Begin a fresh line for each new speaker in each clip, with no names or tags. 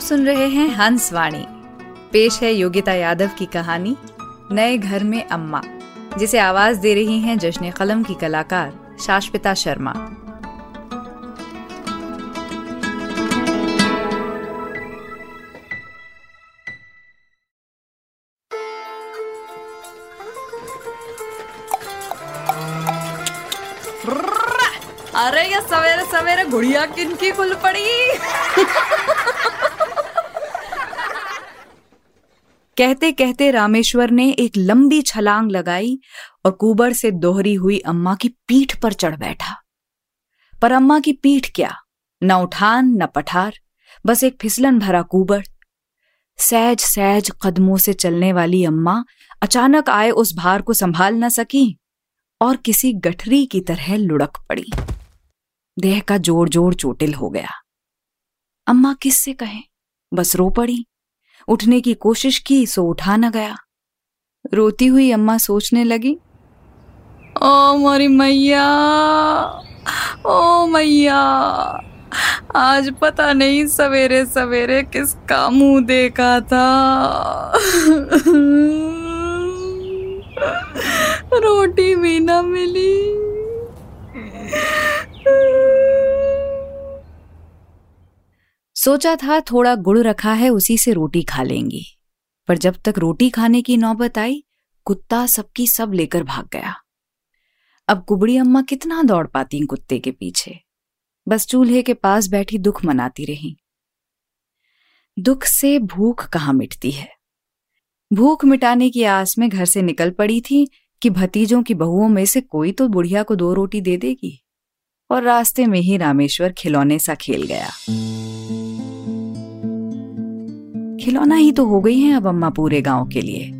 आप सुन रहे हैं हंस वाणी। पेश है योगिता यादव की कहानी, नए घर में अम्मा, जिसे आवाज़ दे रही हैं जश्न कलम की कलाकार शाश्विता शर्मा। अरे ये सवेरे सवेरे गुड़िया किनकी खुल पड़ी? कहते कहते रामेश्वर ने एक लंबी छलांग लगाई और कुबर से दोहरी हुई अम्मा की पीठ पर चढ़ बैठा। पर अम्मा की पीठ क्या? न उठान, न पठार, बस एक फिसलन भरा कुबर सहज सहज कदमों से चलने वाली अम्मा अचानक आए उस भार को संभाल न सकी और किसी गठरी की तरह लुढ़क पड़ी। देह का ज़ोर जोड़ चोटिल हो गया। अम्मा किससे कहें? बस रो पड़ी। उठने की कोशिश की, सो उठा न गया। रोती हुई अम्मा सोचने लगी, ओ मोरी मैया, ओ मैया, आज पता नहीं सवेरे सवेरे किसका मुँह देखा था। रोटी भी न मिली। सोचा था थोड़ा गुड़ रखा है, उसी से रोटी खा लेंगी। पर जब तक रोटी खाने की नौबत आई, कुत्ता सबकी सब लेकर भाग गया। अब कुबड़ी अम्मा कितना दौड़ पाती कुत्ते के पीछे। बस चूल्हे के पास बैठी दुख मनाती रही। दुख से भूख कहाँ मिटती है? भूख मिटाने की आस में घर से निकल पड़ी थी कि भतीजों की बहुओं में से कोई तो बुढ़िया को दो रोटी दे देगी। और रास्ते में ही रामेश्वर खिलौने सा खेल गया। खिलौना ही तो हो गई हैं अब अम्मा पूरे गाँव के लिए।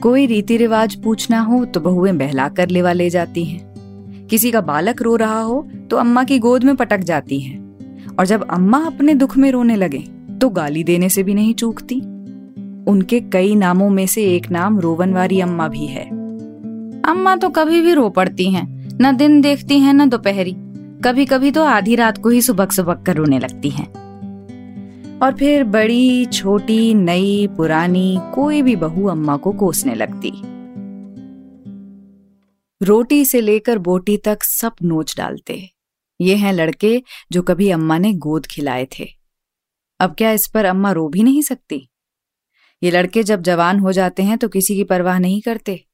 कोई रीति रिवाज पूछना हो तो बहुएँ बहला कर लेवा ले जाती हैं। किसी का बालक रो रहा हो तो अम्मा की गोद में पटक जाती हैं। और जब अम्मा अपने दुख में रोने लगे तो गाली देने से भी नहीं चूकती। उनके कई नामों में से एक नाम रोवनवारी अम्मा भी है। अम्मा तो कभी भी रो पड़ती हैं, न दिन देखती हैं, न दोपहरी। कभी कभी तो आधी रात को ही सुबक सुबक कर रोने लगती हैं। और फिर बड़ी, छोटी, नई, पुरानी कोई भी बहू अम्मा को कोसने लगती। रोटी से लेकर बोटी तक सब नोच डालते। ये हैं लड़के जो कभी अम्मा ने गोद खिलाए थे। अब क्या इस पर अम्मा रो भी नहीं सकती? ये लड़के जब जवान हो जाते हैं तो किसी की परवाह नहीं करते।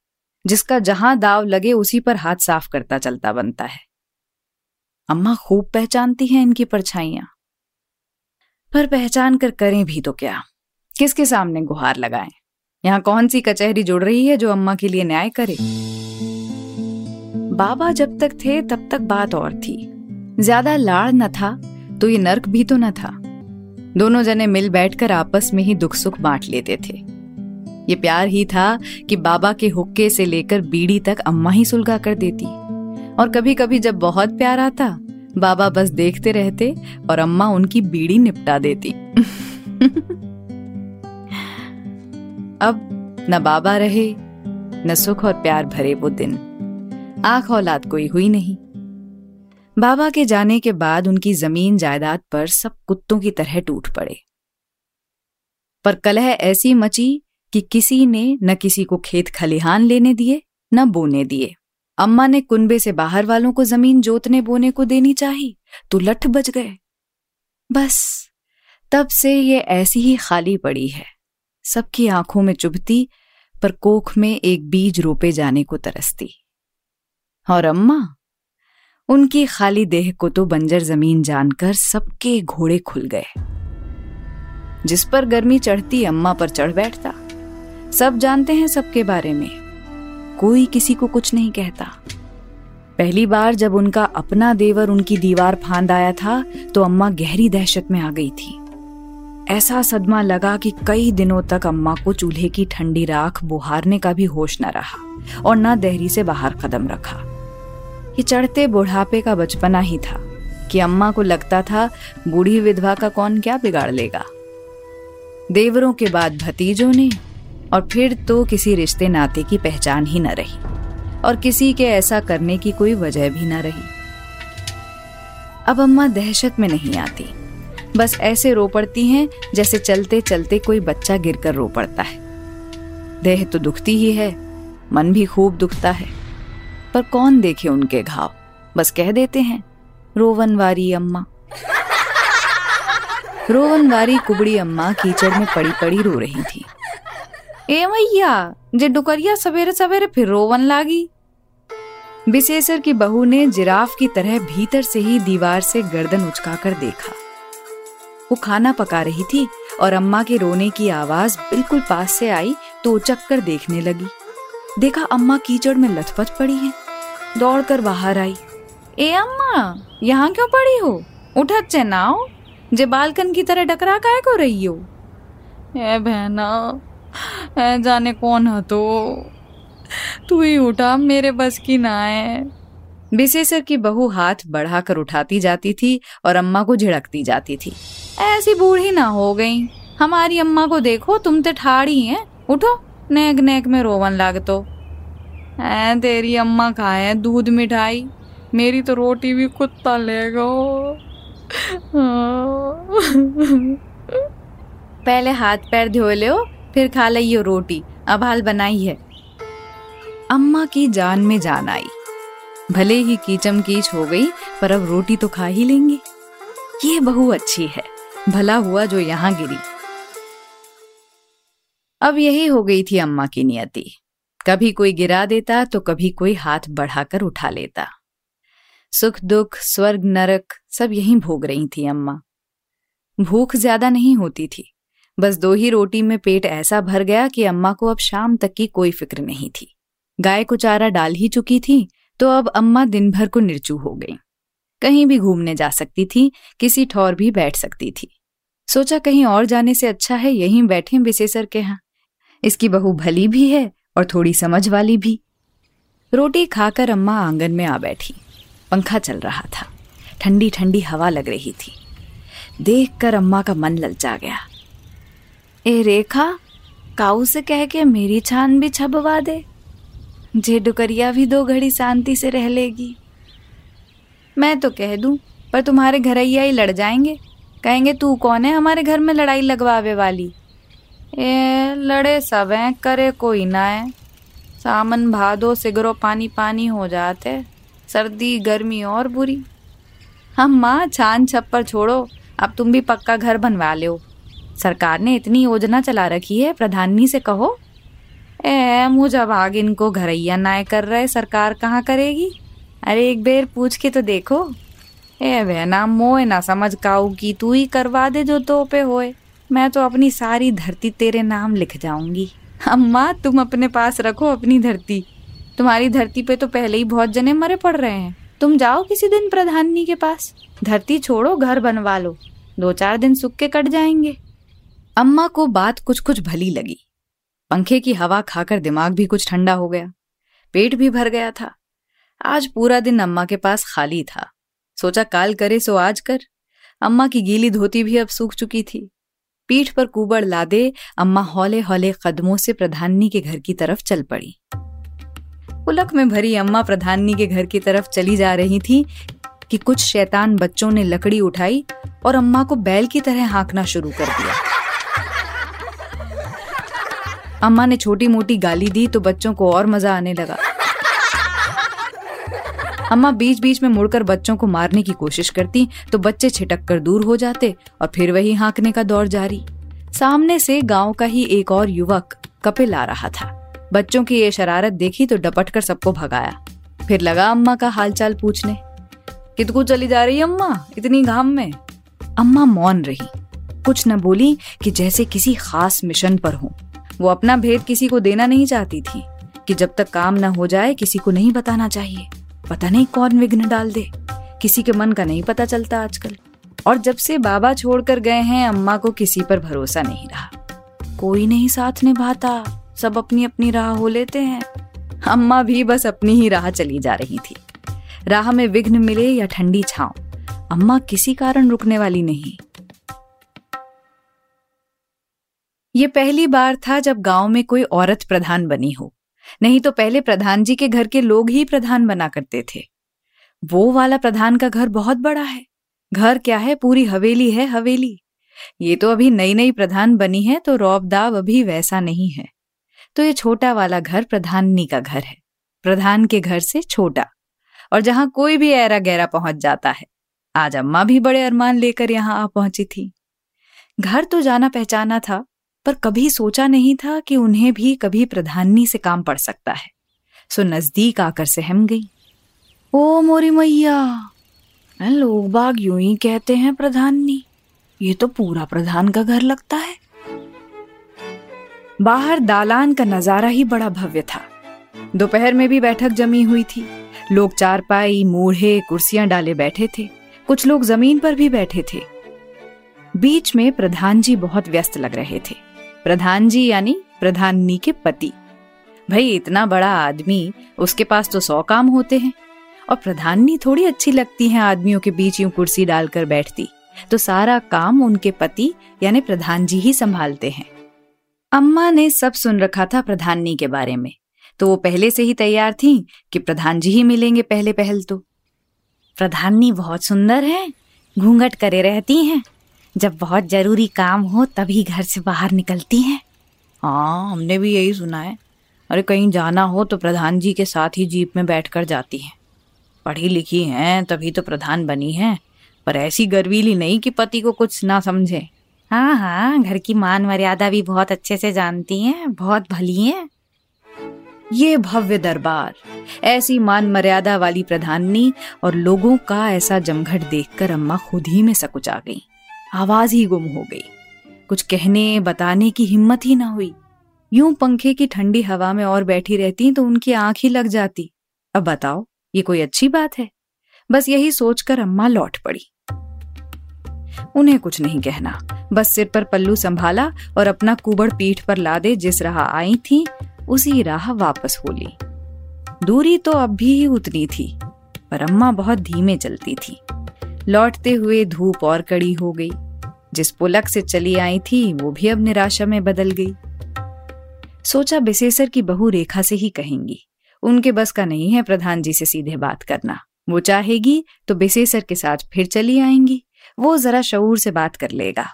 जिसका जहाँ दाव लगे उसी पर हाथ साफ़ करता चलता बनता है। अम्मा खूब पहचानती हैं इनकी परछाइयाँ। पर पहचान कर करें भी तो क्या? किसके सामने गुहार लगाएँ? यहाँ कौन सी कचहरी जुड़ रही है जो अम्मा के लिए न्याय करे? बाबा जब तक थे, तब तक बात और थी। ज़्यादा लाड़ न था तो ये नर्क भी तो न था। दोनों जने मिल बैठकर आपस में ही दुख सुख बांट लेते थे। ये प्यार ही था कि बाबा के हुक्के से लेकर बीड़ी तक अम्मा ही सुलगा कर देती। और कभी कभी जब बहुत प्यार आता बाबा बस देखते रहते और अम्मा उनकी बीड़ी निपटा देती। अब न बाबा रहे, न सुख और प्यार भरे वो दिन। आँख औलाद कोई हुई नहीं। बाबा के जाने के बाद उनकी ज़मीन जायदाद पर सब कुत्तों की तरह टूट पड़े। पर कलह ऐसी मची कि किसी ने न किसी को खेत खलिहान लेने दिए, न बोने दिए। अम्मा ने कुनबे से बाहर वालों को ज़मीन जोतने बोने को देनी चाहिए तो लठ बज गए। बस, तब से ये ऐसी ही खाली पड़ी है। सबकी आँखों में चुभती, पर कोख में एक बीज रोपे जाने को तरसती। और अम्मा, उनकी खाली देह को तो बंजर ज़मीन जानकर सबके घोड़े खुल गए। जिस पर गर्मी चढ़ती अम्मा पर चढ़ बैठता। सब जानते हैं सबके बारे में। कोई किसी को कुछ नहीं कहता। पहली बार जब उनका अपना देवर उनकी दीवार फांद आया था तो अम्मा गहरी दहशत में आ गई थी। ऐसा सदमा लगा कि कई दिनों तक अम्मा को चूल्हे की ठंडी राख बुहारने का भी होश न रहा और न देहरी से बाहर कदम रखा। ये चढ़ते बुढ़ापे का बचपना ही था कि अम्मा को लगता था, बूढ़ी विधवा का कौन क्या बिगाड़ लेगा। देवरों के बाद भतीजों ने और फिर तो किसी रिश्ते नाते की पहचान ही न रही और किसी के ऐसा करने की कोई वजह भी न रही। अब अम्मा दहशत में नहीं आती। बस ऐसे रो पड़ती हैं जैसे चलते चलते कोई बच्चा गिरकर रो पड़ता है। देह तो दुखती ही है, मन भी खूब दुखता है। पर कौन देखे उनके घाव? बस कह देते हैं रोवनवारी अम्मा। रोवनवारी कुबड़ी अम्मा कीचड़ में पड़ी पड़ी रो रही थी। ए मैया जे डुकरिया सवेरे सवेरे फिर रोवन लागी। विशेषर की बहू ने जिराफ की तरह भीतर से ही दीवार से गर्दन उचकाकर देखा। वो खाना पका रही थी और अम्मा के रोने की आवाज़ बिल्कुल पास से आई तो उचक कर देखने लगी। देखा अम्मा कीचड़ में लथपथ पड़ी है। दौड़कर बाहर आई। ए अम्मा, यहाँ क्यों पड़ी हो? उठत चेनाओ जे बालकन की तरह डकरा काय को रही हो? ए बहना जाने कौन है तो। तू ही उठा, मेरे बस की ना है विशेषर की बहू हाथ बढ़ाकर उठाती जाती थी और अम्मा को झिड़कती जाती थी। ऐसी बूढ़ी ना हो गई। हमारी अम्मा को देखो, तुम तो ठाड़ी हैं। उठो नेक नेक में रोवन लाग तो ऐ तेरी अम्मा खाए दूध मिठाई? मेरी तो रोटी भी कुत्ता ले गो। पहले हाथ पैर धो लो फिर खा लियो रोटी। अब हाल बनाई है। अम्मा की जान में जान आई। भले ही कीचम कीच हो गई, पर अब रोटी तो खा ही लेंगे। ये बहू अच्छी है। भला हुआ जो यहाँ गिरी। अब यही हो गई थी अम्मा की नियति। कभी कोई गिरा देता तो कभी कोई हाथ बढ़ाकर उठा लेता। सुख, दुख, स्वर्ग, नरक, सब यहीं भोग रही थी अम्मा। भूख ज़्यादा नहीं होती थी। बस दो ही रोटी में पेट ऐसा भर गया कि अम्मा को अब शाम तक की कोई फ़िक्र नहीं थी। गाय को चारा डाल ही चुकी थी तो अब अम्मा दिन भर को निर्चू हो गई। कहीं भी घूमने जा सकती थी, किसी ठौर भी बैठ सकती थी। सोचा कहीं और जाने से अच्छा है, यहीं बैठे विशेषर के यहाँ। इसकी बहू भली भी है और थोड़ी समझ वाली भी। रोटी खाकर अम्मा आँगन में आ बैठी। पंखा चल रहा था। ठंडी ठंडी हवा लग रही थी। देखकर अम्मा का मन ललचा गया। ए रेखा, काऊ से कह के मेरी छान भी छबवा दे। जे डुकरिया भी दो घड़ी शांति से रह लेगी। मैं तो कह दूँ, पर तुम्हारे घरैया ही लड़ जाएँगे। कहेंगे, तू कौन है हमारे घर में लड़ाई लगवावे वाली? ए, लड़े सब हैं, करे कोई ना है। सामन भादो, सिगरो पानी पानी हो जाते, सर्दी, गर्मी और बुरी। हम माँ, छान छप्पर छोड़ो, अब तुम भी पक्का घर बनवा लो। सरकार ने इतनी योजना चला रखी है प्रधानी से कहो। ए, मुझे भाग इनको घरैया नाय कर रहे, सरकार कहाँ करेगी? अरे, एक बेर पूछ के तो देखो। ए बहना मोए, ना समझ काऊ की तू ही करवा दे जो तो पे होए। मैं तो अपनी सारी धरती तेरे नाम लिख जाऊँगी। अम्मा, तुम अपने पास रखो अपनी धरती। तुम्हारी धरती पे तो पहले ही बहुत जने मरे पड़ रहे हैं। तुम जाओ किसी दिन प्रधानी के पास। धरती छोड़ो, घर बनवा लो। दो चार दिन सुख के कट जाएँगे। अम्मा को बात कुछ कुछ भली लगी। पंखे की हवा खाकर दिमाग भी कुछ ठंडा हो गया। पेट भी भर गया था। आज पूरा दिन अम्मा के पास खाली था। सोचा काल करे सो आज कर। अम्मा की गीली धोती भी अब सूख चुकी थी। पीठ पर कुबड़ लादे अम्मा हौले हौले कदमों से प्रधानी के घर की तरफ़ चल पड़ी। उलक में भरी अम्मा प्रधानी के घर की तरफ़ चली जा रही थी कि कुछ शैतान बच्चों ने लकड़ी उठाई और अम्मा को बैल की तरह हाँकना शुरू कर दिया। अम्मा ने छोटी मोटी गाली दी तो बच्चों को और मज़ा आने लगा। अम्मा बीच बीच में मुड़कर बच्चों को मारने की कोशिश करती तो बच्चे छिटक कर दूर हो जाते और फिर वही हाँकने का दौर जारी। सामने से गाँव का ही एक और युवक कपिल आ रहा था। बच्चों की ये शरारत देखी तो डपट कर सबको भगाया। फिर लगा अम्मा का हालचाल पूछने। कितकू चली जा रही अम्मा? इतनी घाम में। अम्मा मौन रही। कुछ न बोली कि जैसे किसी खास मिशन पर हूँ। वो अपना भेद किसी को देना नहीं चाहती थी कि जब तक काम न हो जाए, किसी को नहीं बताना चाहिए। पता नहीं कौन विघ्न डाल दे। किसी के मन का नहीं पता चलता आजकल। और जब से बाबा छोड़कर गए हैं, अम्मा को किसी पर भरोसा नहीं रहा। कोई नहीं साथ निभाता। सब अपनी अपनी राह हो लेते हैं। अम्मा भी बस अपनी ही राह चली जा रही थी। राह में विघ्न मिले या ठंडी छांव। अम्मा किसी कारण रुकने वाली नहीं। ये पहली बार था जब गाँव में कोई औरत प्रधान बनी हो। नहीं तो पहले प्रधान जी के घर के लोग ही प्रधान बना करते थे। वो वाला प्रधान का घर बहुत बड़ा है। घर क्या है? पूरी हवेली है हवेली। ये तो अभी नई नई प्रधान बनी है तो रौबदाब अभी वैसा नहीं है। तो ये छोटा वाला घर प्रधाननी का घर है। प्रधान के घर से छोटा। और जहाँ कोई भी ऐरा गहरा पहुँच जाता है। आज अम्मा भी बड़े अरमान लेकर यहाँ आ पहुँची थी। घर तो जाना पहचाना था पर कभी सोचा नहीं था कि उन्हें भी कभी प्रधाननी से काम पड़ सकता है। सो नज़दीक आकर सहम गई। ओ मोरी मैया लोग बाग यूँ ही कहते हैं प्रधाननी। ये तो पूरा प्रधान का घर लगता है। बाहर दालान का नज़ारा ही बड़ा भव्य था। दोपहर में भी बैठक जमी हुई थी। लोग चारपाई, मूढ़े, कुर्सियाँ डाले बैठे थे। कुछ लोग ज़मीन पर भी बैठे थे। बीच में प्रधान जी बहुत व्यस्त लग रहे थे। प्रधान जी यानी प्रधाननी के पति। भाई, इतना बड़ा आदमी, उसके पास तो सौ काम होते हैं। और प्रधाननी थोड़ी अच्छी लगती हैं आदमियों के बीच यूँ कुर्सी डालकर बैठती। तो सारा काम उनके पति यानी प्रधान जी ही संभालते हैं। अम्मा ने सब सुन रखा था प्रधाननी के बारे में। तो वो पहले से ही तैयार थी कि प्रधान जी ही मिलेंगे पहले पहल तो प्रधाननी बहुत सुंदर है, घूंघट करे रहती हैं। जब बहुत ज़रूरी काम हो तभी घर से बाहर निकलती हैं। हाँ हमने भी यही सुना है। अरे कहीं जाना हो तो प्रधान जी के साथ ही जीप में बैठकर जाती हैं। पढ़ी लिखी हैं तभी तो प्रधान बनी हैं। पर ऐसी गर्वीली नहीं कि पति को कुछ ना समझे। हाँ हाँ घर की मान मर्यादा भी बहुत अच्छे से जानती हैं बहुत भली हैं। ये भव्य दरबार ऐसी मान मर्यादा वाली प्रधाननी और लोगों का ऐसा जमघट देखकर अम्मा खुद ही में सकुचा गई। आवाज़ ही गुम हो गई। कुछ कहने, बताने की हिम्मत ही ना हुई। यूँ पंखे की ठंडी हवा में और बैठी रहती तो उनकी आँख ही लग जाती। अब बताओ, ये कोई अच्छी बात है? बस यही सोचकर अम्मा लौट पड़ी। उन्हें कुछ नहीं कहना। बस सिर पर पल्लू संभाला और अपना कुबड़ पीठ पर लादे जिस राह आई थी, उसी राह वापस हो ली दूरी तो अब भी उतनी थी, पर अम्मा बहुत धीमे चलती थी। लौटते हुए धूप और कड़ी हो गई। जिस पुलक से चली आई थी, वो भी अब निराशा में बदल गई। सोचा बिसेसर की बहू रेखा से ही कहेंगी, उनके बस का नहीं है प्रधान जी से सीधे बात करना। वो चाहेगी तो बिसेसर के साथ फिर चली आएँगी, वो जरा शऊर से बात कर लेगा।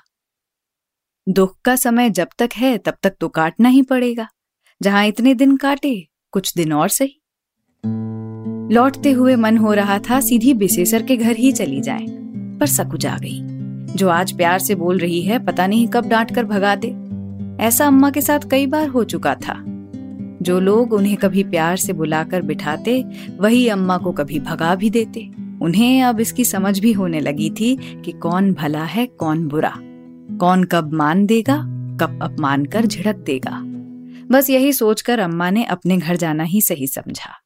दुख का समय जब तक है, तब तक तो काटना ही पड़ेगा। जहाँ इतने दिन काटे, कुछ दिन और सही। लौटते हुए मन हो रहा था सीधी बिसेसर के घर ही चली जाए, पर सकुच आ गई। जो आज प्यार से बोल रही है, पता नहीं कब डांट कर भगा दे। ऐसा अम्मा के साथ कई बार हो चुका था। जो लोग उन्हें कभी प्यार से बुलाकर बिठाते, वही अम्मा को कभी भगा भी देते। उन्हें अब इसकी समझ भी होने लगी थी कि कौन भला है, कौन बुरा। कौन कब मान देगा, कब अपमान कर झिड़क देगा। बस यही सोचकर अम्मा ने अपने घर जाना ही सही समझा।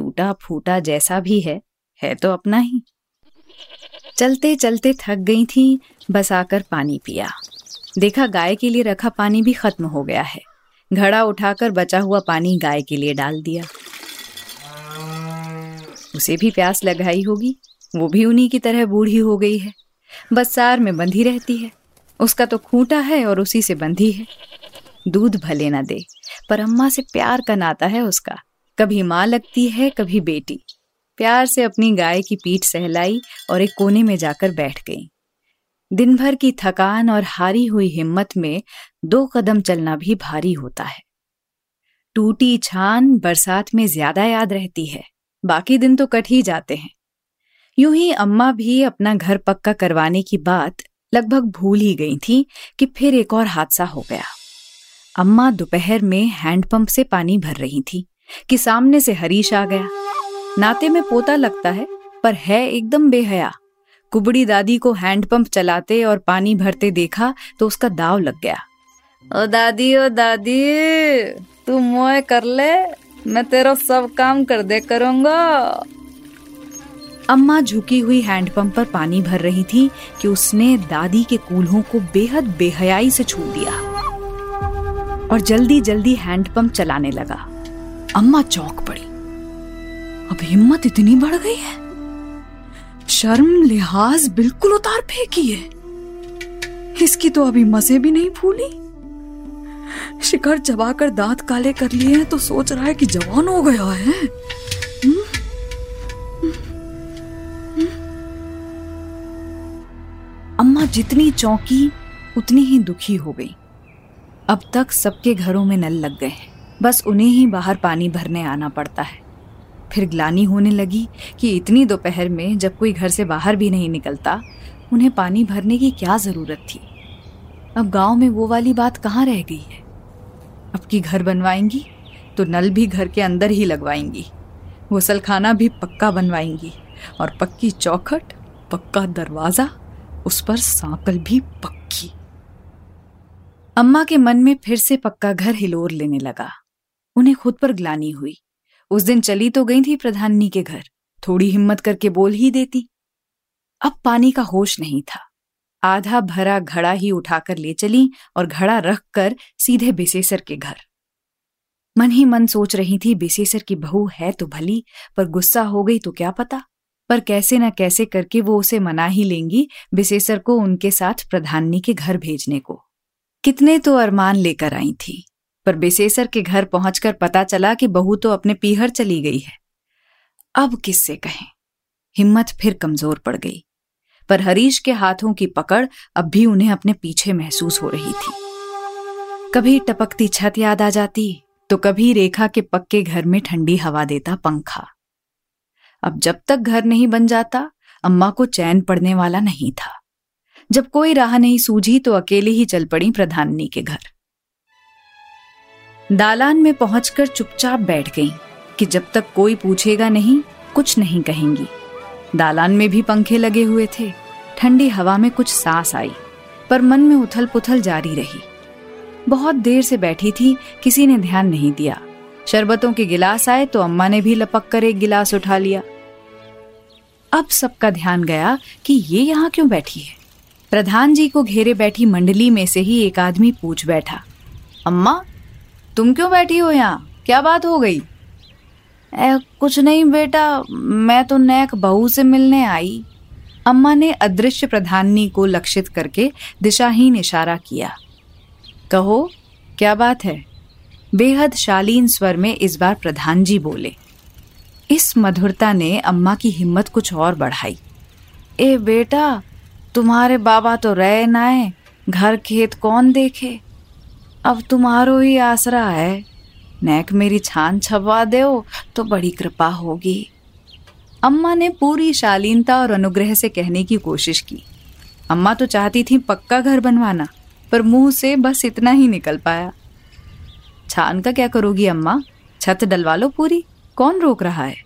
टूटा फूटा जैसा भी है है तो अपना ही। चलते चलते थक गई थी, बस आकर पानी पिया। देखा गाय के लिए रखा पानी भी खत्म हो गया है। घड़ा उठाकर बचा हुआ पानी गाय के लिए डाल दिया। उसे भी प्यास लगाई होगी, वो भी उन्हीं की तरह बूढ़ी हो गई है। बस सार में बंधी रहती है। उसका तो खूंटा है और उसी से बंधी है। दूध भले ना दे, पर अम्मा से प्यार का नाता है उसका। कभी माँ लगती है, कभी बेटी। प्यार से अपनी गाय की पीठ सहलाई और एक कोने में जाकर बैठ गई। दिन भर की थकान और हारी हुई हिम्मत में दो कदम चलना भी भारी होता है। टूटी छान बरसात में ज़्यादा याद रहती है। बाकी दिन तो कट ही जाते हैं। यूँ ही अम्मा भी अपना घर पक्का करवाने की बात लगभग भूल ही गई थी कि फिर एक और हादसा हो गया। अम्मा दोपहर में हैंडपंप से पानी भर रही थी। कि सामने से हरीश आ गया। नाते में पोता लगता है, पर है एकदम बेहया। कुबड़ी दादी को हैंडपंप चलाते और पानी भरते देखा तो उसका दाव लग गया। ओ दादी ओ दादी, तू मोए कर ले, मैं तेरा सब काम कर दे करूँगा। अम्मा झुकी हुई हैंडपंप पर पानी भर रही थी कि उसने दादी के कूल्हों को बेहद बेहयाई से छू दिया। और जल्दी जल्दी हैंडपंप चलाने लगा। अम्मा चौक पड़ी। अब हिम्मत इतनी बढ़ गई है। शर्म लिहाज बिल्कुल उतार फेंकी है। इसकी तो अभी मज़े भी नहीं फूली। शिखर चबाकर दांत काले कर लिए हैं तो सोच रहा है कि जवान हो गया है? अम्मा जितनी चौंकी, उतनी ही दुखी हो गई। अब तक सबके घरों में नल लग गए हैं। बस उन्हें ही बाहर पानी भरने आना पड़ता है। फिर ग्लानी होने लगी कि इतनी दोपहर में जब कोई घर से बाहर भी नहीं निकलता, उन्हें पानी भरने की क्या ज़रूरत थी? अब गाँव में वो वाली बात कहाँ रह गई है? अब की घर बनवाएँगी तो नल भी घर के अंदर ही लगवाएँगी। गुसलखाना भी पक्का बनवाएँगी, और पक्की चौखट, पक्का दरवाज़ा, उस पर सांकल भी पक्की। अम्मा के मन में फिर से पक्का घर हिलोर लेने लगा। उन्हें खुद पर ग्लानी हुई। उस दिन चली तो गई थी प्रधाननी के घर। थोड़ी हिम्मत करके बोल ही देती। अब पानी का होश नहीं था। आधा भरा घड़ा ही उठाकर ले चली और घड़ा रख कर सीधे बेसेसर के घर। मन ही मन सोच रही थी, बेसेसर की बहू है तो भली, पर गुस्सा हो गई तो क्या पता? पर कैसे न कैसे करके वो उसे मना ही लेंगी बिसेसर को उनके साथ प्रधाननी के घर भेजने को। कितने तो अरमान लेकर आई थी। पर बेसेसर के घर पहुंचकर पता चला कि बहू तो अपने पीहर चली गई है। अब किससे कहें? हिम्मत फिर कमज़ोर पड़ गई। पर हरीश के हाथों की पकड़ अब भी उन्हें अपने पीछे महसूस हो रही थी। कभी टपकती छत याद आ जाती तो कभी रेखा के पक्के घर में ठंडी हवा देता पंखा। अब जब तक घर नहीं बन जाता, अम्मा को चैन पड़ने वाला नहीं था। जब कोई राह नहीं सूझी तो अकेले ही चल पड़ी प्रधाननी के घर। दालान में पहुंचकर चुपचाप बैठ गई कि जब तक कोई पूछेगा नहीं, कुछ नहीं कहेंगी। दालान में भी पंखे लगे हुए थे, ठंडी हवा में कुछ सांस आई, पर मन में उथल पुथल जारी रही। बहुत देर से बैठी थी, किसी ने ध्यान नहीं दिया। शरबतों के गिलास आए तो अम्मा ने भी लपक कर एक गिलास उठा लिया। अब सबका ध्यान गया कि ये यहाँ क्यों बैठी है। प्रधान जी को घेरे बैठी मंडली में से ही एक आदमी पूछ बैठा, अम्मा तुम क्यों बैठी हो यहाँ? क्या बात हो गई? ए, कुछ नहीं बेटा मैं तो नैक बहू से मिलने आई। अम्मा ने अदृश्य प्रधाननी को लक्षित करके दिशाहीन इशारा किया। कहो क्या बात है? बेहद शालीन स्वर में इस बार प्रधान जी बोले। इस मधुरता ने अम्मा की हिम्मत कुछ और बढ़ाई। ए बेटा तुम्हारे बाबा तो रहे नाए घर खेत कौन देखे? अब तुम्हारो ही आसरा है। नेक मेरी छान छपवा दो तो बड़ी कृपा होगी। अम्मा ने पूरी शालीनता और अनुग्रह से कहने की कोशिश की। अम्मा तो चाहती थी पक्का घर बनवाना, पर मुँह से बस इतना ही निकल पाया। छान का क्या करोगी अम्मा? छत डलवा लो पूरी, कौन रोक रहा है?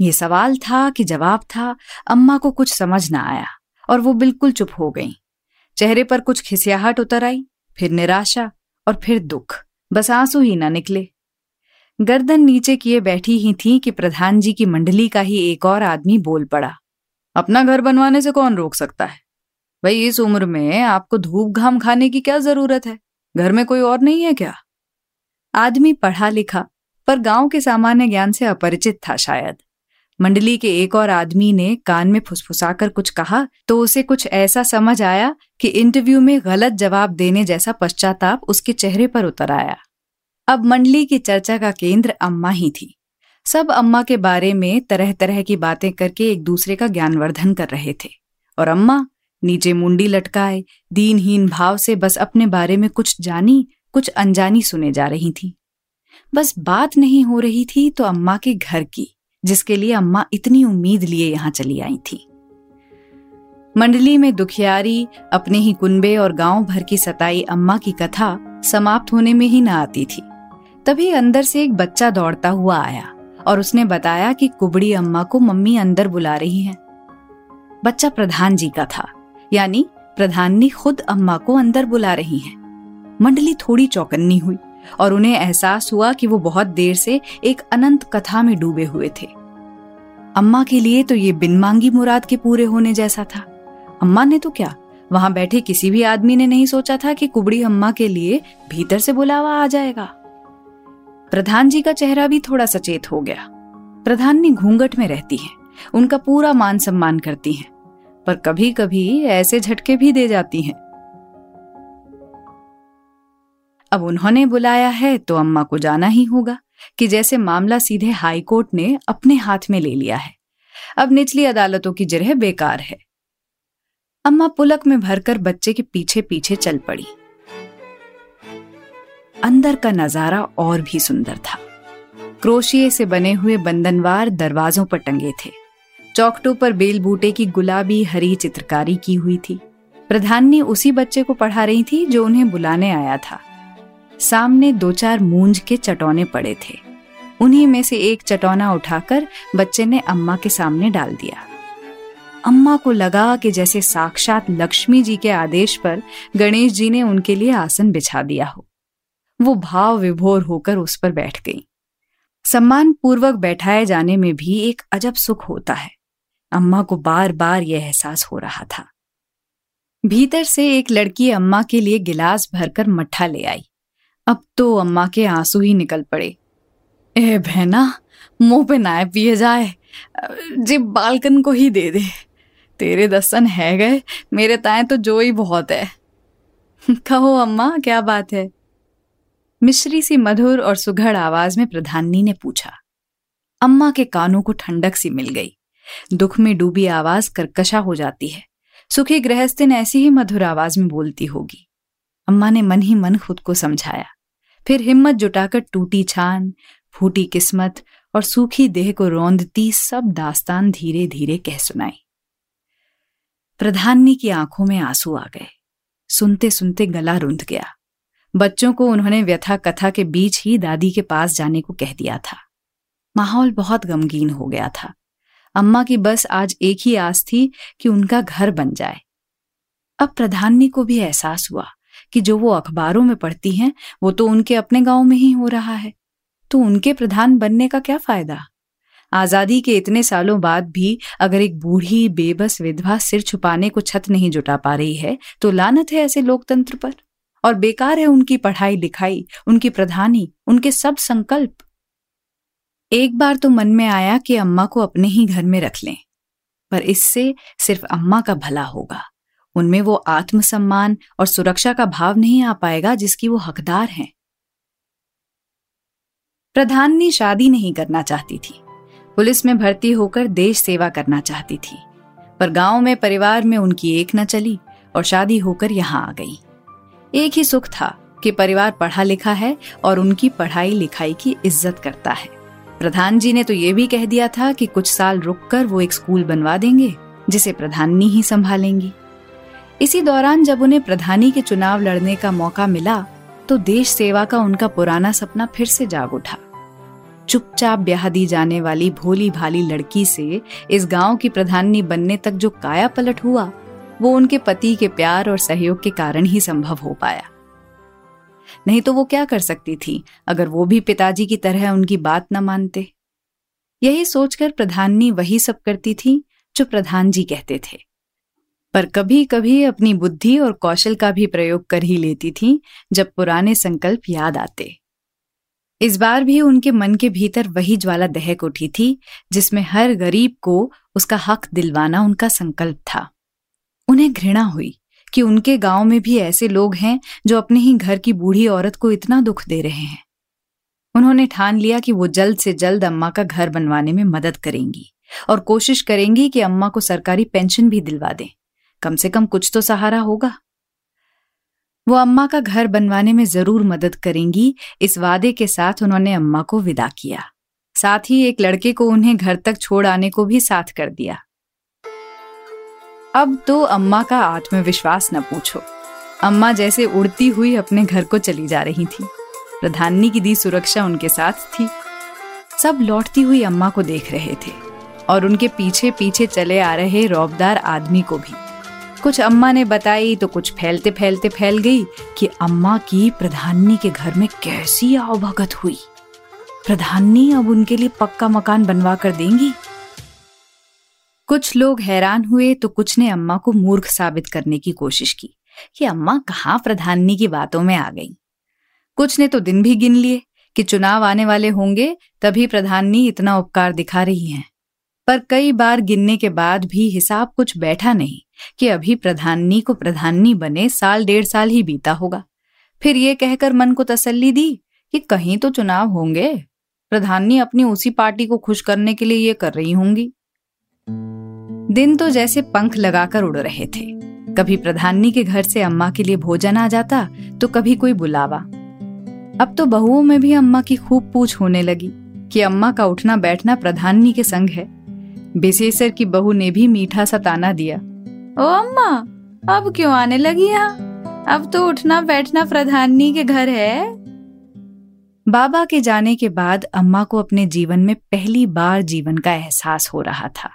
ये सवाल था कि जवाब था, अम्मा को कुछ समझ ना आया, और वो बिल्कुल चुप हो गई। चेहरे पर कुछ खिसियाहट उतर आई। फिर निराशा और फिर दुख। बस आँसू ही ना निकले। गर्दन नीचे किए बैठी ही थी कि प्रधान जी की मंडली का ही एक और आदमी बोल पड़ा, अपना घर बनवाने से कौन रोक सकता है? भाई, इस उम्र में आपको धूप घाम खाने की क्या ज़रूरत है? घर में कोई और नहीं है क्या? आदमी पढ़ा लिखा, पर गाँव के सामान्य ज्ञान से अपरिचित था शायद। मंडली के एक और आदमी ने कान में फुसफुसाकर कुछ कहा तो उसे कुछ ऐसा समझ आया कि इंटरव्यू में गलत जवाब देने जैसा पश्चाताप उसके चेहरे पर उतर आया। अब मंडली की चर्चा का केंद्र अम्मा ही थी। सब अम्मा के बारे में तरह तरह की बातें करके एक दूसरे का ज्ञानवर्धन कर रहे थे। और अम्मा, नीचे मुंडी लटकाए, दीनहीन भाव से बस अपने बारे में कुछ जानी, कुछ अनजानी सुने जा रही थी। बस बात नहीं हो रही थी तो अम्मा के घर की। जिसके लिए अम्मा इतनी उम्मीद लिए यहाँ चली आई थी मंडली में दुखियारी, अपने ही कुंबे और गाँव भर की सताई अम्मा की कथा समाप्त होने में ही न आती थी तभी अंदर से एक बच्चा दौड़ता हुआ आया और उसने बताया कि कुबड़ी अम्मा को मम्मी अंदर बुला रही हैं। बच्चा प्रधान जी का था, यानी प्रधाननी खुद अम्मा को अंदर बुला रही हैं। मंडली थोड़ी चौकन्नी हुई और उन्हें एहसास हुआ कि वो बहुत देर से एक अनंत कथा में डूबे हुए थे अम्मा के लिए तो ये बिन मांगी मुराद के पूरे होने जैसा था। अम्मा ने तो क्या? वहाँ बैठे किसी भी आदमी ने नहीं सोचा था कि कुबड़ी अम्मा के लिए भीतर से बुलावा आ जाएगा। प्रधान जी का चेहरा भी थोड़ा सचेत हो गया। प्रधान ने घूंघट में रहती हैं। उनका पूरा मान सम्मान करती हैं। पर कभी कभी ऐसे झटके भी दे जाती हैं। अब उन्होंने बुलाया है तो अम्मा को जाना ही होगा कि जैसे मामला सीधे हाई कोर्ट ने अपने हाथ में ले लिया है। अब निचली अदालतों की जरह बेकार है। अम्मा पुलक में भरकर बच्चे के पीछे पीछे चल पड़ी। अंदर का नज़ारा और भी सुंदर था। क्रोशिए से बने हुए बंधनवार दरवाजों पर टंगे थे। चौकटों पर बेल बूटे की गुलाबी हरी चित्रकारी की हुई थी। प्रधानी उसी बच्चे को पढ़ा रही थी जो उन्हें बुलाने आया था। सामने दो चार मूंज के चटौने पड़े थे। उन्हीं में से एक चटौना उठाकर बच्चे ने अम्मा के सामने डाल दिया। अम्मा को लगा कि जैसे साक्षात लक्ष्मी जी के आदेश पर गणेश जी ने उनके लिए आसन बिछा दिया हो। वो भाव विभोर होकर उस पर बैठ गई। सम्मान पूर्वक बैठाए जाने में भी एक अजब सुख होता है। अम्मा को बार बार यह एहसास हो रहा था। भीतर से एक लड़की अम्मा के लिए गिलास भरकर मट्ठा ले आई। अब तो अम्मा के आँसू ही निकल पड़े। ए बहना, मुँह पे नाय पिए जाए। जी बालकन को ही दे दे। तेरे दसन है गए, मेरे ताए तो जो ही बहुत है। कहो अम्मा, क्या बात है? मिश्री सी मधुर और सुघड़ आवाज़ में प्रधानी ने पूछा। अम्मा के कानों को ठंडक सी मिल गई। दुख में डूबी आवाज़ करकशा हो जाती है। सुखी गृहस्थिन ऐसी ही मधुर आवाज़ में बोलती होगी। अम्मा ने मन ही मन खुद को समझाया। फिर हिम्मत जुटाकर टूटी छान, फूटी किस्मत और सूखी देह को रौंदती सब दास्तान धीरे धीरे कह सुनाई। प्रधानी की आँखों में आँसू आ गए। सुनते सुनते गला रुंध गया। बच्चों को उन्होंने व्यथा कथा के बीच ही दादी के पास जाने को कह दिया था। माहौल बहुत गमगीन हो गया था। अम्मा की बस आज एक ही आस थी कि उनका घर बन जाए। अब प्रधानी को भी एहसास हुआ। कि जो वो अखबारों में पढ़ती हैं, वो तो उनके अपने गाँव में ही हो रहा है। तो उनके प्रधान बनने का क्या फ़ायदा? आज़ादी के इतने सालों बाद भी अगर एक बूढ़ी, बेबस विधवा सिर छुपाने को छत नहीं जुटा पा रही है तो लानत है ऐसे लोकतंत्र पर। और बेकार है उनकी पढ़ाई लिखाई, उनकी प्रधानी, उनके सब संकल्प। एक बार तो मन में आया कि अम्मा को अपने ही घर में रख लें, पर इससे सिर्फ़ अम्मा का भला होगा। उनमें वो आत्मसम्मान और सुरक्षा का भाव नहीं आ पाएगा जिसकी वो हकदार हैं। प्रधानी शादी नहीं करना चाहती थी। पुलिस में भर्ती होकर देश सेवा करना चाहती थी। पर गाँव में परिवार में उनकी एक न चली और शादी होकर यहाँ आ गई। एक ही सुख था कि परिवार पढ़ा लिखा है और उनकी पढ़ाई लिखाई की इज़्ज़त करता है। प्रधान जी ने तो ये भी कह दिया था कि कुछ साल रुककर वो एक स्कूल बनवा देंगे, जिसे प्रधाननी ही संभालेंगी। इसी दौरान जब उन्हें प्रधानी के चुनाव लड़ने का मौका मिला तो देश सेवा का उनका पुराना सपना फिर से जाग उठा। चुपचाप ब्याह दी जाने वाली भोली भाली लड़की से इस गाँव की प्रधानी बनने तक जो काया पलट हुआ, वो उनके पति के प्यार और सहयोग के कारण ही संभव हो पाया। नहीं तो वो क्या कर सकती थी, अगर वो भी पिताजी की तरह उनकी बात न मानते? यही सोचकर प्रधानी वही सब करती थी, जो प्रधान जी कहते थे। पर कभी कभी अपनी बुद्धि और कौशल का भी प्रयोग कर ही लेती थी, जब पुराने संकल्प याद आते। इस बार भी उनके मन के भीतर वही ज्वाला दहक उठी थी, जिसमें हर गरीब को उसका हक दिलवाना उनका संकल्प था। उन्हें घृणा हुई कि उनके गाँव में भी ऐसे लोग हैं, जो अपने ही घर की बूढ़ी औरत को इतना दुख दे रहे हैं। उन्होंने ठान लिया कि वो जल्द से जल्द अम्मा का घर बनवाने में मदद करेंगी और कोशिश करेंगी कि अम्मा को सरकारी पेंशन भी दिलवा दें। कम से कम कुछ तो सहारा होगा। वो अम्मा का घर बनवाने में ज़रूर मदद करेंगी। इस वादे के साथ उन्होंने अम्मा को विदा किया। साथ ही एक लड़के को उन्हें घर तक छोड़ आने को भी साथ कर दिया। अब तो अम्मा का आत्मविश्वास न पूछो। अम्मा जैसे उड़ती हुई अपने घर को चली जा रही थी। प्रधानी की दी सुरक्षा उनके साथ थी। सब लौटती हुई अम्मा को देख रहे थे और उनके पीछे पीछे चले आ रहे रौबदार आदमी को भी। कुछ अम्मा ने बताई तो कुछ फैलते फैलते फैल गई कि अम्मा की प्रधानी के घर में कैसी आवभगत हुई। प्रधानी अब उनके लिए पक्का मकान बनवा कर देंगी। कुछ लोग हैरान हुए तो कुछ ने अम्मा को मूर्ख साबित करने की कोशिश की कि अम्मा कहाँ प्रधाननी की बातों में आ गई। कुछ ने तो दिन भी गिन लिए कि चुनाव आने वाले होंगे, तभी प्रधाननी इतना उपकार दिखा रही हैं। पर कई बार गिनने के बाद भी हिसाब कुछ बैठा नहीं। कि अभी प्रधाननी को प्रधाननी बने साल डेढ़ साल ही बीता होगा। फिर ये कहकर मन को तसल्ली दी कि कहीं तो चुनाव होंगे। प्रधाननी अपनी उसी पार्टी को खुश करने के लिए ये कर रही होंगी। दिन तो जैसे पंख लगाकर उड़ रहे थे। कभी प्रधाननी के घर से अम्मा के लिए भोजन आ जाता तो कभी कोई बुलावा। अब तो बहुओं में भी अम्मा की खूब पूछ होने लगी कि अम्मा का उठना बैठना प्रधाननी के संग है। बिसेसर की बहू ने भी मीठा सा ताना दिया। ओ अम्मा, अब क्यों आने लगी यहाँ? अब तो उठना बैठना प्रधाननी के घर है। बाबा के जाने के बाद अम्मा को अपने जीवन में पहली बार जीवन का एहसास हो रहा था।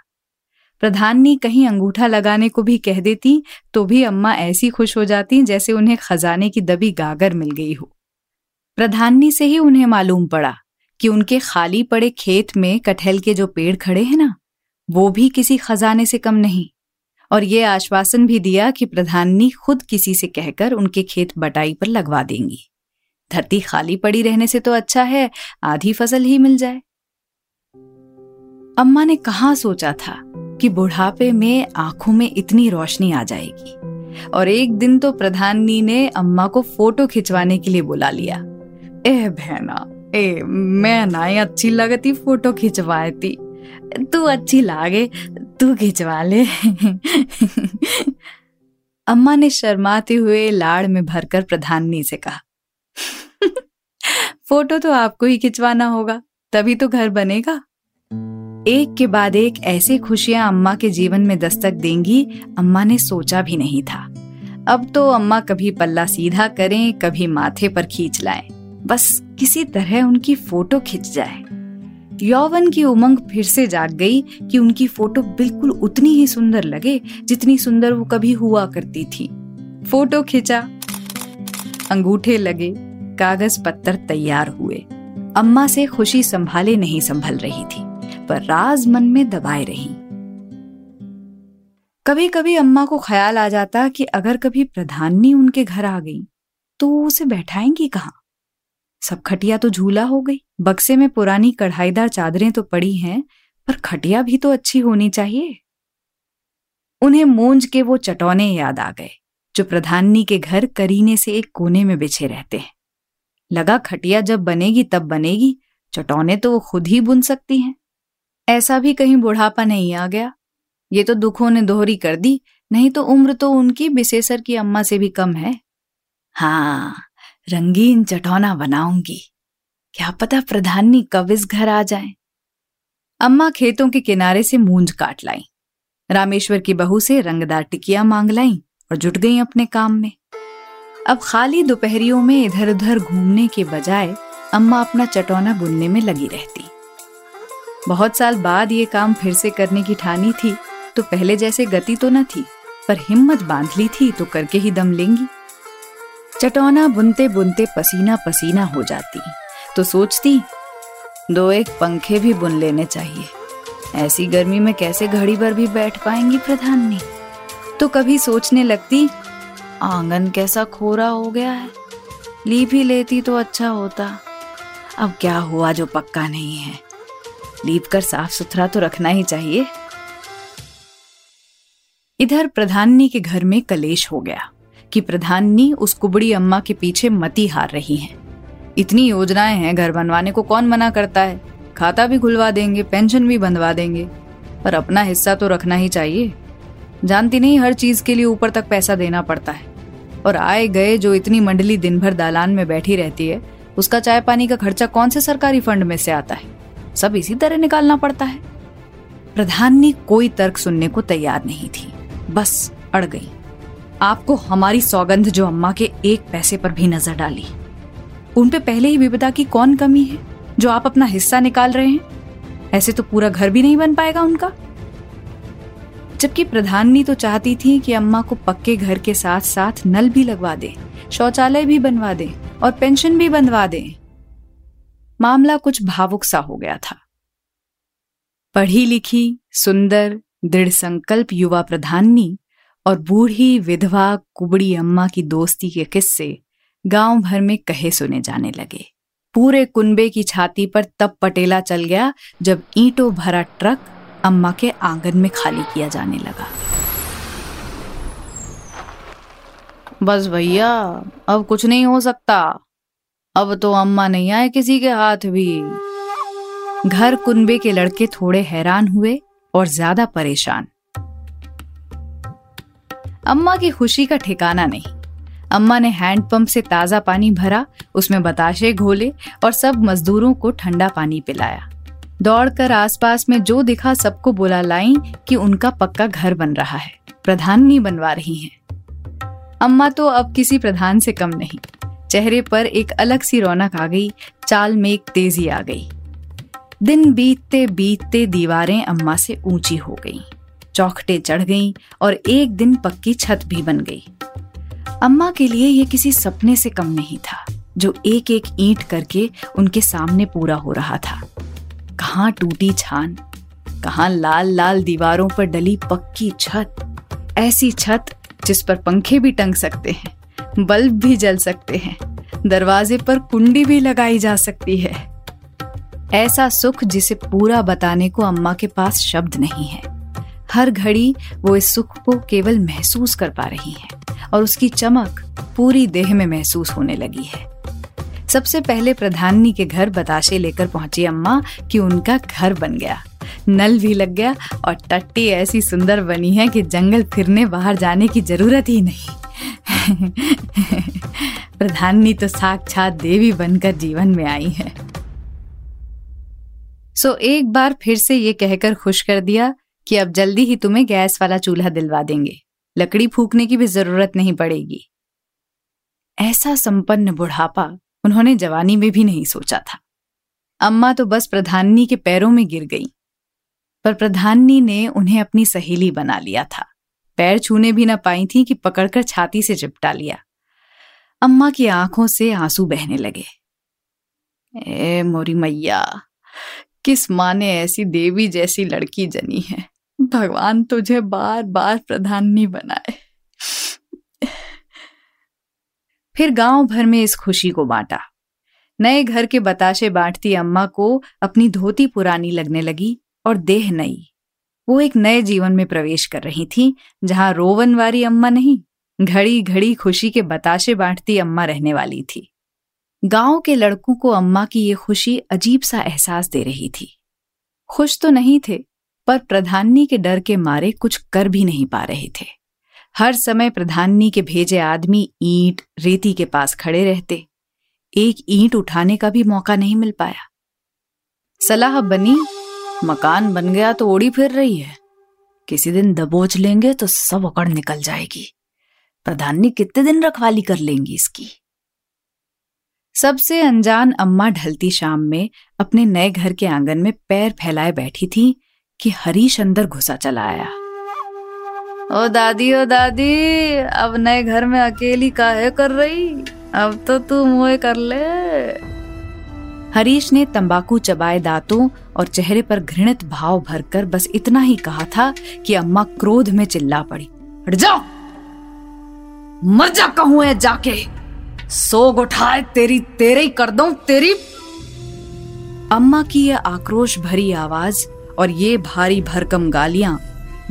प्रधाननी कहीं अंगूठा लगाने को भी कह देती तो भी अम्मा ऐसी खुश हो जाती जैसे उन्हें खजाने की दबी गागर मिल गई हो। प्रधाननी से ही उन्हें मालूम पड़ा कि उनके खाली पड़े खेत में कटहल के जो पेड़ खड़े हैं ना, वो भी किसी खजाने से कम नहीं। और ये आश्वासन भी दिया कि प्रधाननी खुद किसी से कहकर उनके खेत बटाई पर लगवा देंगी। धरती खाली पड़ी रहने से तो अच्छा है, आधी फ़सल ही मिल जाए। अम्मा ने कहा सोचा था कि बुढ़ापे में आँखों में इतनी रोशनी आ जाएगी। और एक दिन तो प्रधाननी ने अम्मा को फ़ोटो खिंचवाने के लिए बुला लिया। ए, बहना, ए, मैं ना अच्छी लगती फ़ोटो खिंचवाए थी तू अच्छी लागे, तू खिंचवा ले। अम्मा ने शर्माते हुए लाड़ में भरकर प्रधाननी से कहा, फ़ोटो तो आपको ही खिंचवाना होगा, तभी तो घर बनेगा। एक के बाद एक ऐसे खुशियाँ अम्मा के जीवन में दस्तक देंगी, अम्मा ने सोचा भी नहीं था। अब तो अम्मा कभी पल्ला सीधा करें, कभी माथे पर खींच लाएँ। बस किसी तरह उनकी फ़ोटो खिंच जाए। यौवन की उमंग फिर से जाग गई कि उनकी फ़ोटो बिल्कुल उतनी ही सुंदर लगे जितनी सुंदर वो कभी हुआ करती थी। फ़ोटो खींचा। अंगूठे लगे। कागज़ पत्थर तैयार हुए। अम्मा से खुशी संभाले नहीं संभल रही थी, पर राज मन में दबाए रही। कभी कभी अम्मा को ख्याल आ जाता कि अगर कभी प्रधाननी उनके घर आ गई तो उसे बैठाएँगी कहा? सब खटिया तो झूला हो गई। बक्से में पुरानी कढ़ाईदार चादरें तो पड़ी हैं, पर खटिया भी तो अच्छी होनी चाहिए। उन्हें मूंज के वो चटौने याद आ गए, जो प्रधाननी के घर करीने से एक कोने में बिछे रहते हैं। लगा खटिया जब बनेगी तब बनेगी, चटौने तो वो खुद ही बुन सकती हैं। ऐसा भी कहीं बुढ़ापा नहीं आ गया। ये तो दुखों ने दोहरी कर दी, नहीं तो उम्र तो उनकी बिसेसर की अम्मा से भी कम है। हाँ रंगीन चटौना बनाऊँगी। क्या पता प्रधानी कब इस घर आ जाए? अम्मा खेतों के किनारे से मूंज काट लाई। रामेश्वर की बहू से रंगदार टिकिया मांग लाई और जुट गई अपने काम में। अब खाली दोपहरियों में इधर उधर घूमने के बजाय अम्मा अपना चटौना बुनने में लगी रहती। बहुत साल बाद ये काम फिर से करने की ठानी थी तो पहले जैसे गति तो न थी, पर हिम्मत बाँध ली थी तो करके ही दम लेंगी। चटौना बुनते बुनते पसीना पसीना हो जाती। तो सोचती, दो एक पंखे भी बुन लेने चाहिए। ऐसी गर्मी में कैसे घड़ी भर भी बैठ पाएँगी प्रधाननी? तो कभी सोचने लगती, आँगन कैसा खोरा हो गया है। लीप ही लेती तो अच्छा होता। अब क्या हुआ जो पक्का नहीं है? लीप कर साफ़ सुथरा तो रखना ही चाहिए। इधर प्रधाननी के घर में कलेश हो गया कि प्रधाननी उस कुबड़ी अम्मा के पीछे मती हार रही हैं। इतनी योजनाएँ हैं, घर बनवाने को कौन मना करता है? खाता भी खुलवा देंगे, पेंशन भी बंधवा देंगे। पर अपना हिस्सा तो रखना ही चाहिए। जानती नहीं हर चीज़ के लिए ऊपर तक पैसा देना पड़ता है। और आए गए जो इतनी मंडली दिन भर दालान में बैठी रहती है, उसका चाय पानी का खर्चा कौन से सरकारी फंड में से आता है? सब इसी तरह निकालना पड़ता है। प्रधान ने कोई तर्क सुनने को तैयार नहीं थी। बस अड़ गई। आपको हमारी सौगंध जो अम्मा के एक पैसे पर भी नज़र डाली। उन पे पहले ही विपदा की कौन कमी है, जो आप अपना हिस्सा निकाल रहे हैं? ऐसे तो पूरा घर भी नहीं बन पाएगा उनका। जबकि प्रधाननी तो चाहती थी कि अम्मा को पक्के घर के साथ साथ नल भी लगवा दे, शौचालय भी बनवा दे और पेंशन भी बनवा दे। मामला कुछ भावुक सा हो गया था। पढ़ी लिखी, सुंदर, दृढ़ संकल्प युवा प्रधाननी और बूढ़ी विधवा कुबड़ी अम्मा की दोस्ती के किस्से गाँव भर में कहे सुने जाने लगे। पूरे कुनबे की छाती पर तब पटेला चल गया जब ईंटों भरा ट्रक अम्मा के आँगन में खाली किया जाने लगा। बस भैया, अब कुछ नहीं हो सकता। अब तो अम्मा नहीं आए किसी के हाथ भी। घर कुनबे के लड़के थोड़े हैरान हुए और ज़्यादा परेशान। अम्मा की खुशी का ठिकाना नहीं। अम्मा ने हैंडपंप से ताज़ा पानी भरा उसमें बताशे घोले और सब मजदूरों को ठंडा पानी पिलाया। दौड़कर आसपास में जो दिखा सबको बुला लाई कि उनका पक्का घर बन रहा है प्रधान नहीं बनवा रही हैं। अम्मा तो अब किसी प्रधान से कम नहीं चेहरे पर एक अलग सी रौनक आ गई चाल में एक तेज़ी आ गई। दिन बीतते बीतते दीवारें अम्मा से ऊँची हो गईं, चौखटे चढ़ गईं और एक दिन पक्की छत भी बन गई। अम्मा के लिए यह किसी सपने से कम नहीं था, जो एक एक ईंट करके उनके सामने पूरा हो रहा था। कहाँ टूटी छान, कहाँ लाल लाल दीवारों पर डली पक्की छत, ऐसी छत जिस पर पंखे भी टंग सकते हैं, बल्ब भी जल सकते हैं, दरवाजे पर कुंडी भी लगाई जा सकती है। ऐसा सुख जिसे पूरा बताने को अम्मा के पास शब्द नहीं है। हर घड़ी वो इस सुख को केवल महसूस कर पा रही है और उसकी चमक पूरी देह में महसूस होने लगी है। सबसे पहले प्रधाननी के घर बताशे लेकर पहुँची अम्मा कि उनका घर बन गया। नल भी लग गया और टट्टी ऐसी सुंदर बनी है कि जंगल फिरने बाहर जाने की ज़रूरत ही नहीं। प्रधाननी तो साक्षात देवी बनकर जीवन में आई है। सो एक बार फिर से ये कहकर खुश कर दिया कि अब जल्दी ही तुम्हें गैस वाला चूल्हा दिलवा देंगे। लकड़ी फूकने की भी ज़रूरत नहीं पड़ेगी। ऐसा संपन्न बुढ़ापा उन्होंने जवानी में भी नहीं सोचा था। अम्मा तो बस प्रधाननी के पैरों में गिर गई, पर प्रधाननी ने उन्हें अपनी सहेली बना लिया था। पैर छूने भी ना पाई थी कि पकड़कर छाती से चिपटा लिया। अम्मा की आँखों से आँसू बहने लगे। ए मोरी मैया किस माँ ने ऐसी देवी जैसी लड़की जनी है? भगवान तुझे बार बार प्रधाननी बनाए। फिर गाँव भर में इस खुशी को बांटा। नए घर के बताशे बांटती अम्मा को अपनी धोती पुरानी लगने लगी और देह नई। वो एक नए जीवन में प्रवेश कर रही थी, जहाँ रोवन वाली अम्मा नहीं घड़ी घड़ी खुशी के बताशे बांटती अम्मा रहने वाली थी। गाँव के लड़कों को अम्मा की ये खुशी अजीब सा एहसास दे रही थी। खुश तो नहीं थे, पर प्रधाननी के डर के मारे कुछ कर भी नहीं पा रहे थे। हर समय प्रधाननी के भेजे आदमी ईंट, रेती के पास खड़े रहते। एक ईंट उठाने का भी मौका नहीं मिल पाया। सलाह बनी, मकान बन गया तो ओड़ी फिर रही है। किसी दिन दबोच लेंगे तो सब अकड़ निकल जाएगी। प्रधाननी कितने दिन रखवाली कर लेंगी इसकी? सबसे अनजान अम्मा ढलती शाम में अपने नए घर के आँगन में पैर फैलाए बैठी थी कि हरीश अंदर घुसा चला आया। ओ दादी ओ दादी, अब नए घर में अकेली काहे कर रही? अब तो तू मुए कर ले। हरीश ने तंबाकू चबाए दांतों और चेहरे पर घृणित भाव भरकर बस इतना ही कहा था कि अम्मा क्रोध में चिल्ला पड़ी। हट जाओ। मर जा कहूँ है जाके। सोग उठाए, तेरी, तेरे ही कर दो, तेरी। अम्मा की यह आक्रोश भरी आवाज़ और ये भारी भरकम गालियाँ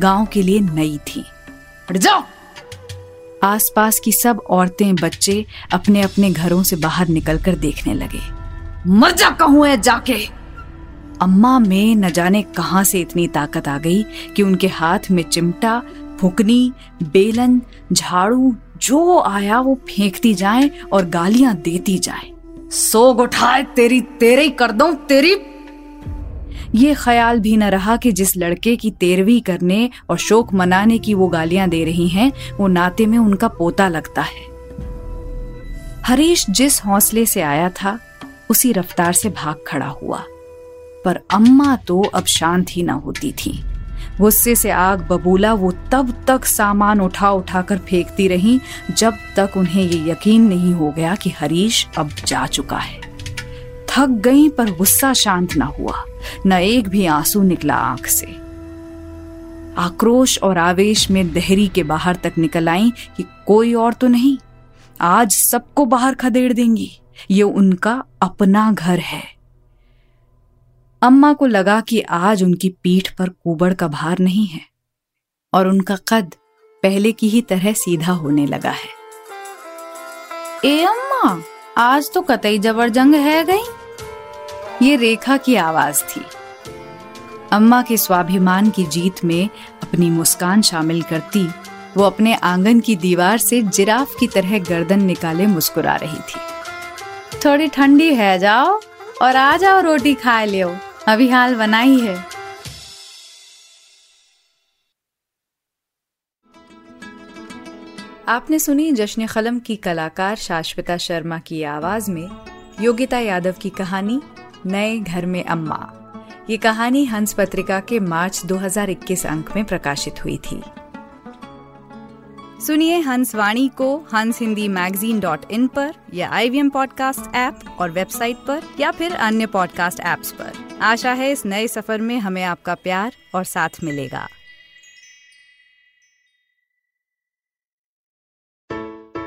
गाँव के लिए नई थी। जाओ। आसपास की सब औरतें, बच्चे अपने अपने घरों से बाहर निकलकर देखने लगे। मर जा कहूँ है जाके। अम्मा में न जाने कहाँ से इतनी ताकत आ गई कि उनके हाथ में चिमटा, फुकनी, बेलन, झाड़ू जो आया वो फेंकती जाए और गालियाँ देती जाए। सोग उठाए, तेरी तेरे ही कर दो, तेरी। ये ख्याल भी न रहा कि जिस लड़के की तेरहवीं करने और शोक मनाने की वो गालियाँ दे रही हैं, वो नाते में उनका पोता लगता है। हरीश जिस हौसले से आया था, उसी रफ्तार से भाग खड़ा हुआ। पर अम्मा तो अब शांत ही ना होती थी। गुस्से से आग बबूला, वो तब तक सामान उठा उठा कर फेंकती रही, जब तक उन्हें ये यकीन नहीं हो गया कि हरीश अब जा चुका है। थक गई, पर गुस्सा शांत ना हुआ। न एक भी आँसू निकला आँख से। आक्रोश और आवेश में दहरी के बाहर तक निकल आई कि कोई और तो नहीं। आज सबको बाहर खदेड़ देंगी। ये उनका अपना घर है। अम्मा को लगा कि आज उनकी पीठ पर कुबड़ का भार नहीं है और उनका कद पहले की ही तरह सीधा होने लगा है। ए अम्मा, आज तो कतई जबरजंग है गई। ये रेखा की आवाज़ थी। अम्मा के स्वाभिमान की जीत में अपनी मुस्कान शामिल करती, वो अपने आँगन की दीवार से जिराफ की तरह गर्दन निकाले मुस्कुरा रही थी। थोड़ी ठंडी है, जाओ और आ जाओ रोटी खा लियो। अभी हाल बनाई है आपने सुनी जश्न कलम की कलाकार शाश्वता शर्मा की आवाज़ में योगिता यादव की कहानी, नए घर में अम्मा। ये कहानी हंस पत्रिका के मार्च 2021 अंक में प्रकाशित हुई थी। सुनिए हंस वाणी को हंस हिंदी मैगजीन डॉट इन पर या I V M podcast app और वेबसाइट पर या फिर अन्य पॉडकास्ट ऐप्स पर। आशा है इस नए सफर में हमें आपका प्यार और साथ मिलेगा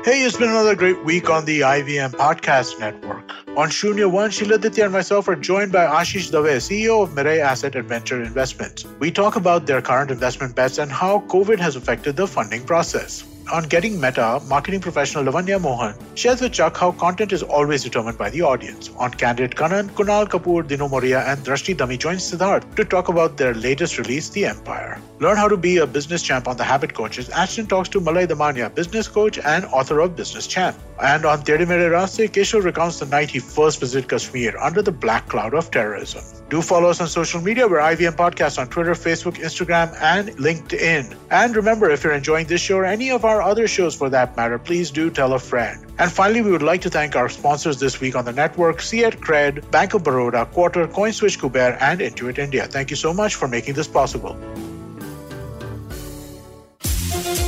Hey, it's been another great week on the IVM Podcast Network. On Shunya One, Sheila Ditya and myself are joined by Ashish Dave, CEO of Mirai Asset Adventure Investments. We talk about their current investment bets and how COVID has affected the funding process. On Getting Meta, marketing professional Lavanya Mohan shares with Chuck how content is always determined by the audience. On Candid Kanan, Kunal Kapoor, Dino Moria, and Drashti Dami join Siddharth to talk about their latest release, The Empire. Learn how to be a business champ on The Habit Coaches. Ashton talks to Malay Damania, business coach and author of Business Champ. And on Tere Mere Raste, Keshav recounts the night he first visited Kashmir under the black cloud of terrorism. Do follow us on social media. We're IVM Podcast on Twitter, Facebook, Instagram, and LinkedIn. And remember, if you're enjoying this show or any of our other shows for that matter, please do tell a friend. And finally, we would like to thank our sponsors this week on the network, Fiat Cred, Bank of Baroda, Quarter, CoinSwitch Kuber, and Intuit India. Thank you so much for making this possible.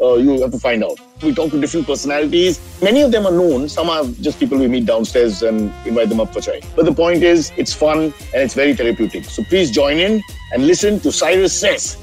Uh, you have to find out. We talk to different personalities. Many of them are known. Some are just people we meet downstairs and invite them up for chai. But the point is, it's fun and it's very therapeutic. So please join in and listen to Cyrus Says